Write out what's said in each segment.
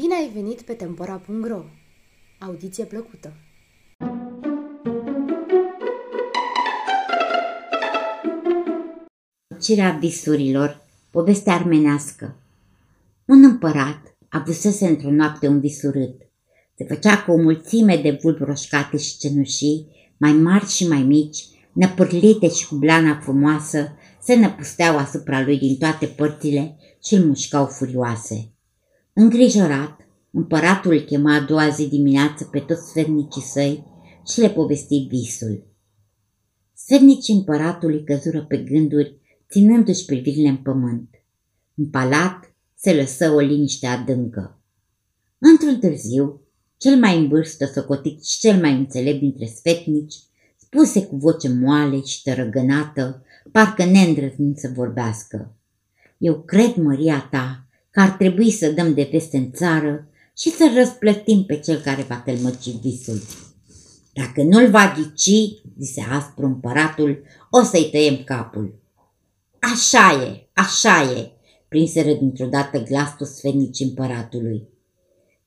Bine ai venit pe Tempora.ro! Audiție plăcută! Cirea visurilor, poveste armenească. Un împărat avusese într-o noapte un vis urât. Se făcea cu o mulțime de vulpi roșcate și cenușii, mai mari și mai mici, năpârlite și cu blana frumoasă, se năpusteau asupra lui din toate părțile și îl mușcau furioase. Îngrijorat, împăratul îl chema a doua zi dimineață pe toți sfernicii săi și le povesti visul. Sfernicii împăratului căzură pe gânduri, ținându-și privirile în pământ. În palat se lăsă o liniște adâncă. Într-un târziu, cel mai în vârstă socotit și cel mai înțelept dintre sfetnici, spuse cu voce moale și tărăgănată, parcă neîndrăznind să vorbească. Eu cred, măria ta, că ar trebui să dăm de veste în țară și să răsplătim pe cel care va tălmăci visul. Dacă nu-l va ghici, zise aspru împăratul, o să-i tăiem capul. Așa e, așa e, prinseră dintr-o dată glasul sfenici împăratului.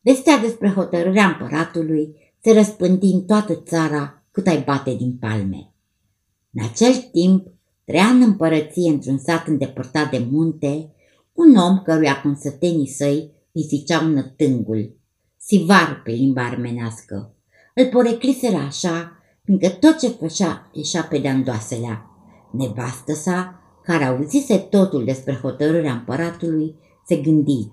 Vestea despre hotărârea împăratului se răspândi în toată țara cât ai bate din palme. În acel timp, trăia în împărăție într-un sat îndepărtat de munte, un om căruia consătenii săi îi ziceau nătângul, sivar pe limba armenească. Îl porecliseră așa, fiindcă tot ce făcea ieșea pe de-andoaselea. Nevastă sa, care auzise totul despre hotărârea împăratului, se gândi,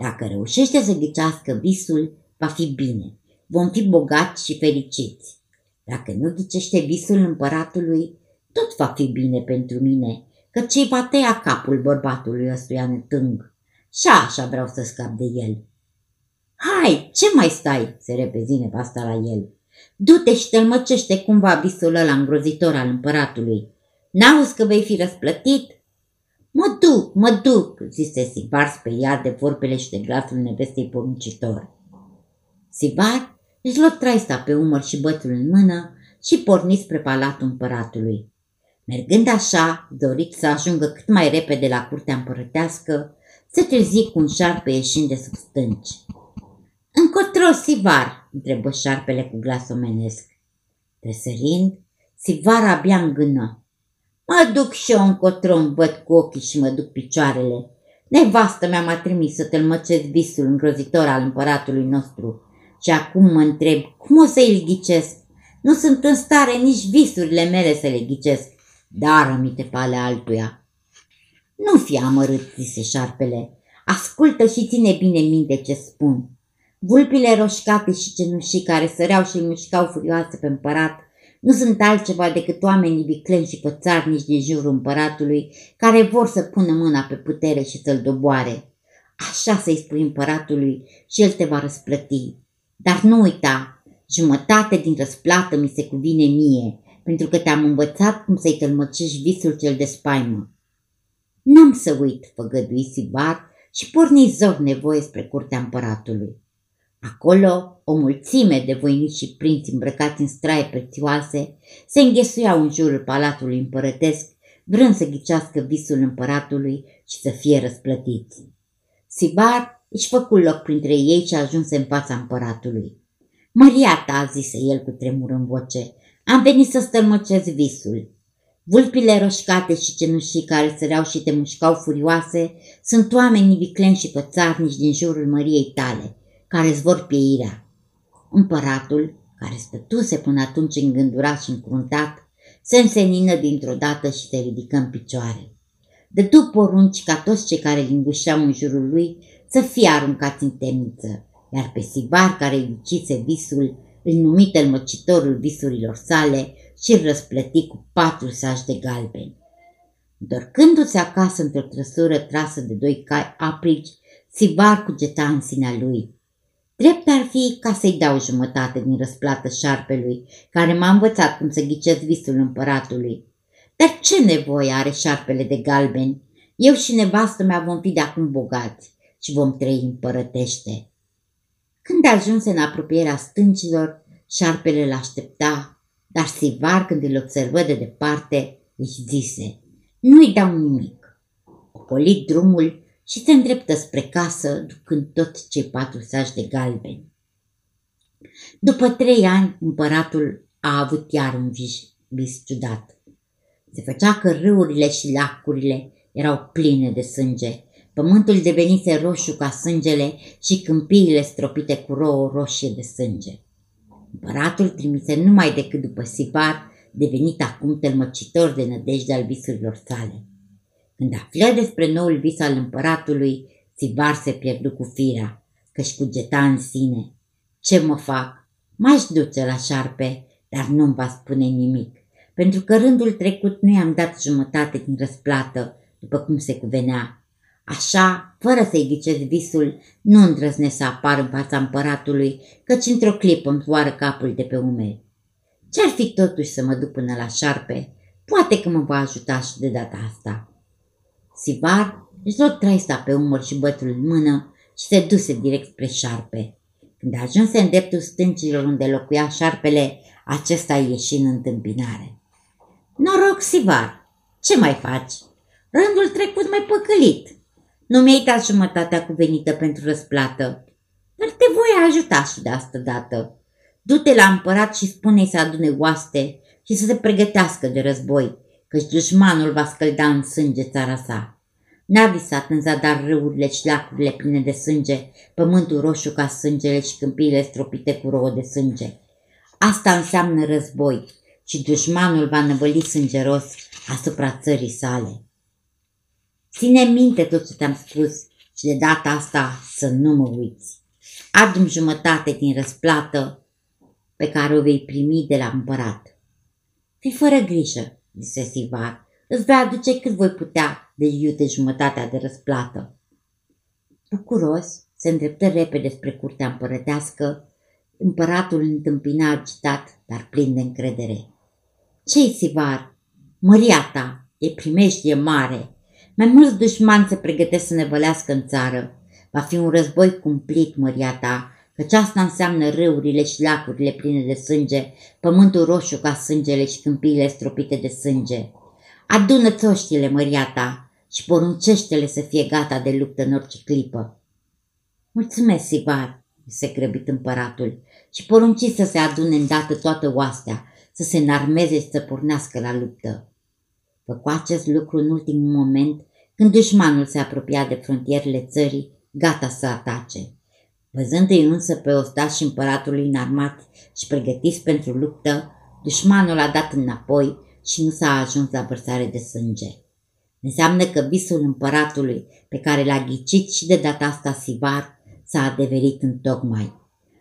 dacă reușește să ghicească visul, va fi bine, vom fi bogați și fericiți. Dacă nu ghicește visul împăratului, tot va fi bine pentru mine, că ce va tăia capul bărbatului ăstuia netâng. Și așa vreau să scap de el. Hai, ce mai stai? se repezi nevasta la el. Du-te și tălmăcește cumva visul ăla îngrozitor al împăratului. N-auzi că vei fi răsplătit? Mă duc, mă duc, zise Sivar speriat de vorbele și de glasul nevestei poruncitor. Sivar își luă traista pe umăr și bățul în mână și porni spre palatul împăratului. Mergând așa, dorit să ajungă cât mai repede la curtea împărătească, se trezi cu un șarpe ieșind de sub stânci. Încotro, Sivar?" întrebă șarpele cu glas omenesc. Tresărind, Sivar abia îngână. Mă duc și eu încotro, îmi văd cu ochii și mă duc picioarele. Nevastă mea m-a trimis să tălmăcesc visul îngrozitor al împăratului nostru. Și acum mă întreb, cum o să-i ghicesc? Nu sunt în stare nici visurile mele să le ghicesc. Dar amite pe ale altuia. Nu fi amărât, zise șarpele. Ascultă și ține bine minte ce spun. Vulpile roșcate și cenușii care săreau și mușcau furioase pe împărat nu sunt altceva decât oamenii vicleni și pățarnici din jurul împăratului care vor să pună mâna pe putere și să-l doboare. Așa să-i spui împăratului și el te va răsplăti. Dar nu uita, jumătate din răsplată mi se cuvine mie, pentru că te-am învățat cum să-i tălmăcești visul cel de spaimă. N-am să uit, făgădui Sibar și porni zor nevoie spre curtea împăratului. Acolo, o mulțime de voinici și prinți îmbrăcați în straie prețioase se înghesuiau în jurul palatului împărătesc, vrând să ghicească visul împăratului și să fie răsplătiți. Sibar își făcu loc printre ei și ajunse în fața împăratului. Măria ta, zise el cu tremur în voce, am venit să stălmăcesc visul. Vulpile roșcate și cenușii care săreau și te mușcau furioase sunt oameni vicleni și pățarnici din jurul măriei tale, care îți vor pieirea. Împăratul, care stătuse până atunci îngândurat și încruntat, se însenină dintr-o dată și se ridică în picioare. Dădu porunci ca toți cei care lingușeau în jurul lui să fie aruncați în temniță, iar pe Sibar care îi visul îl numi tălmăcitorul visurilor sale și îl răsplăti cu patru saci de galbeni. Dorcându-se acasă într-o trăsură trasă de doi cai aprici, Sibar cugeta în sinea lui. Drept ar fi ca să-i dau jumătate din răsplată șarpelui, care m-a învățat cum să ghicesc visul împăratului. Dar ce nevoie are șarpele de galbeni? Eu și nevastă mea vom fi de acum bogați și vom trăi împărătește. Când ajunse în apropierea stâncilor, șarpele l-aștepta, dar Sivar, când îl observă de departe, își zise, nu-i dau nimic. Ocolit drumul și se îndreptă spre casă, ducând tot cei patru saci de galbeni. După trei ani, împăratul a avut iar un vis, vis ciudat. Se făcea că râurile și lacurile erau pline de sânge. Pământul devenise roșu ca sângele și câmpiile stropite cu rouă roșie de sânge. Împăratul trimise numai decât după Sivar, devenit acum tălmăcitor de nădejde al visurilor sale. Când află despre noul vis al împăratului, Sivar se pierdu cu firea, că-și cugeta în sine. Ce mă fac? M-aș duce la șarpe, dar nu-mi va spune nimic, pentru că rândul trecut nu i-am dat jumătate din răsplată, după cum se cuvenea. Așa, fără să-i ghicesc visul, nu îndrăznesc să apar în fața împăratului, căci într-o clipă îmi zboară capul de pe umeri. Ce-ar fi totuși să mă duc până la șarpe? Poate că mă va ajuta și de data asta. Sivar își luă traista pe umăr și bătul în mână și se duse direct spre șarpe. Când ajunse în dreptul stâncilor unde locuia șarpele, acesta ieși în întâmpinare. Noroc, Sivar! Ce mai faci? Rândul trecut mai păcălit. Nu mi-ai dat jumătatea cuvenită pentru răsplată, dar te voi ajuta și de asta dată. Du-te la împărat și spune-i să adune oaste și să se pregătească de război, căci dușmanul va scălda în sânge țara sa. N-a visat în zadar râurile și lacurile pline de sânge, pământul roșu ca sângele și câmpiile stropite cu rouă de sânge. Asta înseamnă război și dușmanul va năvăli sângeros asupra țării sale. Ține minte tot ce te-am spus și de data asta să nu mă uiți. Adum jumătate din răsplată pe care o vei primi de la împărat. Fii fără grijă, zise Sivar, îți vei aduce cât voi putea de iute jumătatea de răsplată. Bucuros, se îndreptă repede spre curtea împărătească, împăratul întâmpina agitat, dar plin de încredere. Ce-i, Sivar? Măria ta e primejdie mare. Mai mulți dușmani se pregătesc să ne vălească în țară. Va fi un război cumplit, măria ta, căci asta înseamnă râurile și lacurile pline de sânge, pământul roșu ca sângele și câmpiile stropite de sânge. Adună țoștile, măria ta, și poruncește-le să fie gata de luptă în orice clipă. Mulțumesc, Sivar, se grăbit împăratul, și porunci să se adune îndată toată oastea, să se înarmeze și să pornească la luptă. Făcu acest lucru în ultimul moment, când dușmanul se apropia de frontierele țării, gata să atace. Văzându-i însă pe ostași împăratului înarmat și pregătiți pentru luptă, dușmanul a dat înapoi și nu s-a ajuns la vărsare de sânge. Înseamnă că visul împăratului, pe care l-a ghicit și de data asta Sivar, s-a adeverit în tocmai.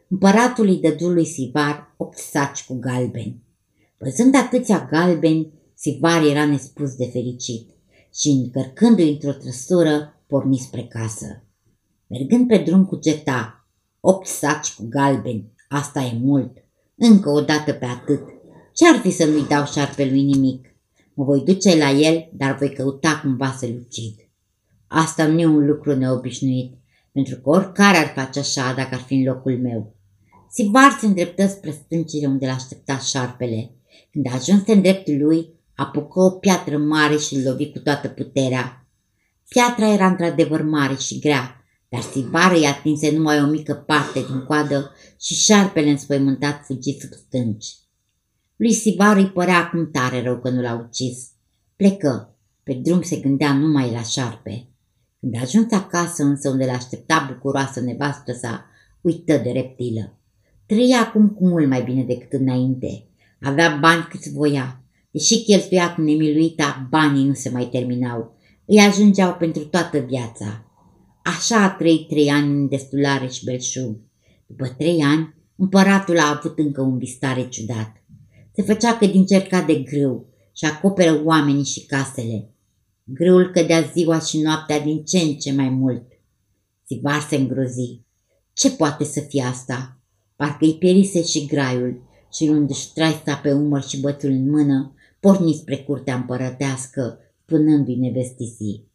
Împăratul îi dădu lui Sivar opt saci cu galbeni. Văzând atâția galbeni, Sivar era nespus de fericit și, încărcându-i într-o trăsură, porni spre casă. Mergând pe drum cu geta, opt saci cu galbeni, asta e mult, încă o dată pe atât. Ce-ar fi să nu-i dau șarpelui nimic? Mă voi duce la el, dar voi căuta cumva să-l ucid. Asta nu e un lucru neobișnuit, pentru că oricare ar face așa dacă ar fi în locul meu. Sivar se îndreptă spre stâncile unde l-aștepta șarpele. Când ajunse în dreptul lui, apucă o piatră mare și îl lovi cu toată puterea. Piatra era într-adevăr mare și grea, dar Sivar îi atinse numai o mică parte din coadă și șarpele înspăimântat fugi sub stânci. Lui Sivar îi părea acum tare rău că nu l-a ucis. Plecă. Pe drum se gândea numai la șarpe. Când a ajuns acasă însă unde l-aștepta bucuroasă nevastă sa, uită de reptilă. Trăia acum cu mult mai bine decât înainte. Avea bani cât voia. Deși cheltuia cu nemiluita, banii nu se mai terminau. Îi ajungeau pentru toată viața. Așa a trăit trei ani în destulare și belșug. După trei ani, împăratul a avut încă un vistare ciudat. Se făcea că din cerca de grâu și acoperă oamenii și casele. Grâul cădea ziua și noaptea din ce în ce mai mult. Sivar se îngrozi. Ce poate să fie asta? Parcă îi pierise și graiul și luându-și traista pe umăr și bățul în mână, porni spre curtea împărătească, spunându-i nevestisii.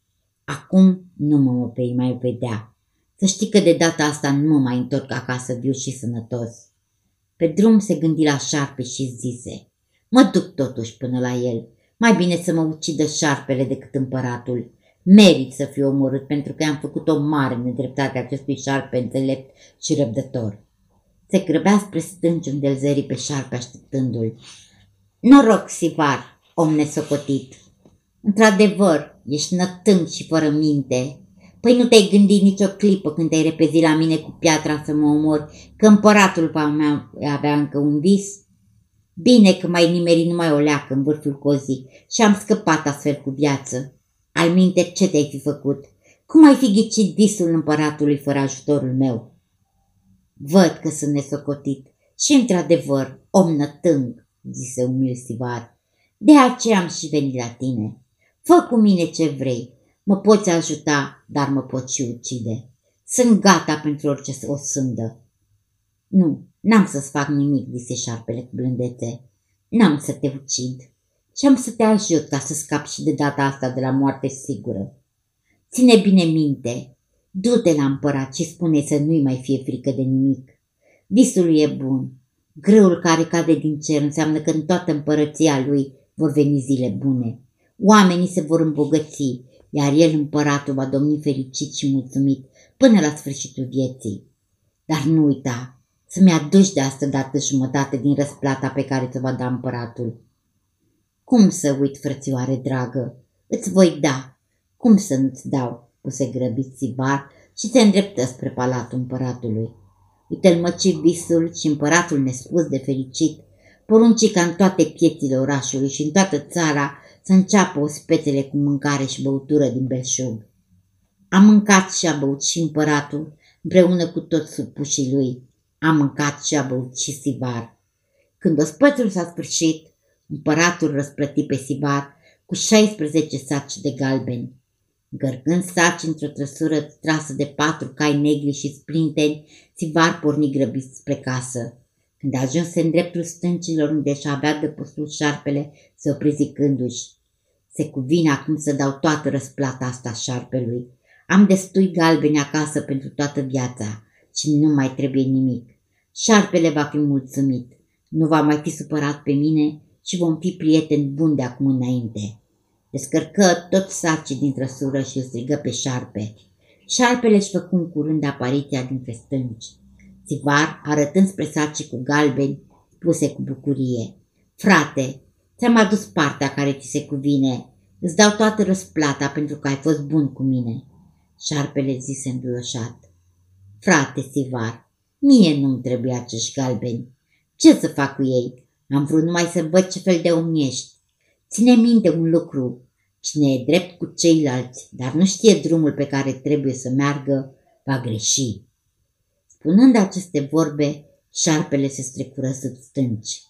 Acum nu mă vei mai vedea. Să știi că de data asta nu mă mai întorc acasă viu și sănătos. Pe drum se gândi la șarpe și zise, mă duc totuși până la el. Mai bine să mă ucidă șarpele decât împăratul, Merit să fiu omorât pentru că am făcut o mare nedreptate acestui șarpe înțelept și răbdător. Se grăbea spre stânci unde îl zări pe șarpe așteptându-l. Noroc, Sivar, om nesocotit. Într-adevăr, ești nătâng și fără minte. Păi nu te-ai gândit nicio clipă când te-ai repezit la mine cu piatra să mă omor, că împăratul va mea avea încă un vis? Bine că mai nimerit numai o leacă în vârful cozii și am scăpat astfel cu viață. Al minte, ce te-ai fi făcut? Cum ai fi ghicit visul împăratului fără ajutorul meu? Văd că sunt nesocotit și, într-adevăr, om nătâng, zise umil Sivar. De aceea am și venit la tine. Fă cu mine ce vrei. Mă poți ajuta, dar mă poți și ucide. Sunt gata pentru orice o sândă. Nu, n-am să-ți fac nimic, zise șarpele cu blândețe. N-am să te ucid și am să te ajut ca să scapi și de data asta de la moarte sigură. Ține bine minte, du-te la împărat și spune să nu-i mai fie frică de nimic. Visul e bun. Grâul care cade din cer înseamnă că în toată împărăția lui vor veni zile bune. Oamenii se vor îmbogăți, iar el, împăratul, va domni fericit și mulțumit până la sfârșitul vieții. Dar nu uita să-mi aduci de asta dată jumătate din răsplata pe care ți-o va da împăratul. Cum să uit, frățioare dragă? Îți voi da. Cum să nu-ți dau? Puse grăbit Sibar și se îndreptă spre palatul împăratului. Uite-l măci visul și împăratul nespus de fericit porunci ca în toate piețile orașului și în toată țara să înceapă ospețele cu mâncare și băutură din belșug. A mâncat și a băut și împăratul, împreună cu toți supușii lui. A mâncat și a băut și Sivar. Când ospățul s-a sfârșit, împăratul răsplăti pe Sivar cu 16 saci de galbeni. Gărgând saci într-o trăsură trasă de patru cai negri și sprinteni, Sivar porni grăbit spre casă. Când ajunse în dreptul stâncilor unde și avea de postul șarpele, se opri zicându-și, se cuvine acum să dau toată răsplata asta șarpelui. Am destui galbeni acasă pentru toată viața și nu mai trebuie nimic. Șarpele va fi mulțumit, nu va mai fi supărat pe mine și vom fi prieteni buni de acum înainte. Descărcă tot sacii din trăsură și îl strigă pe șarpe. Șarpele își făcu în curând apariția dintre stânci. Țivar, arătând spre sacii cu galbeni, spuse cu bucurie. Frate, ți-am adus partea care ți se cuvine. Îți dau toată răsplata pentru că ai fost bun cu mine. Șarpele zise înduioșat. Frate, Sivar, mie nu-mi trebuie acești galbeni. Ce să fac cu ei? Am vrut numai să văd ce fel de om ești. Ține minte un lucru. Cine e drept cu ceilalți, dar nu știe drumul pe care trebuie să meargă, va greși. Spunând aceste vorbe, șarpele se strecură sub stânci.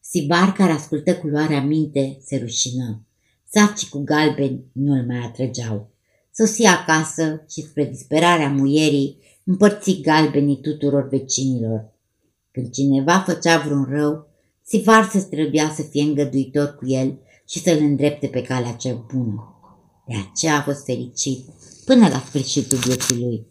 Sibar, care ascultă cu luarea minte, se rușină. Sacii cu galbeni nu îl mai atrăgeau. Sosi acasă și, spre disperarea muierii, împărți galbenii tuturor vecinilor. Când cineva făcea vreun rău, Sivar se străduia să fie îngăduitor cu el și să-l îndrepte pe calea cea bună. De aceea a fost fericit până la sfârșitul vieții lui.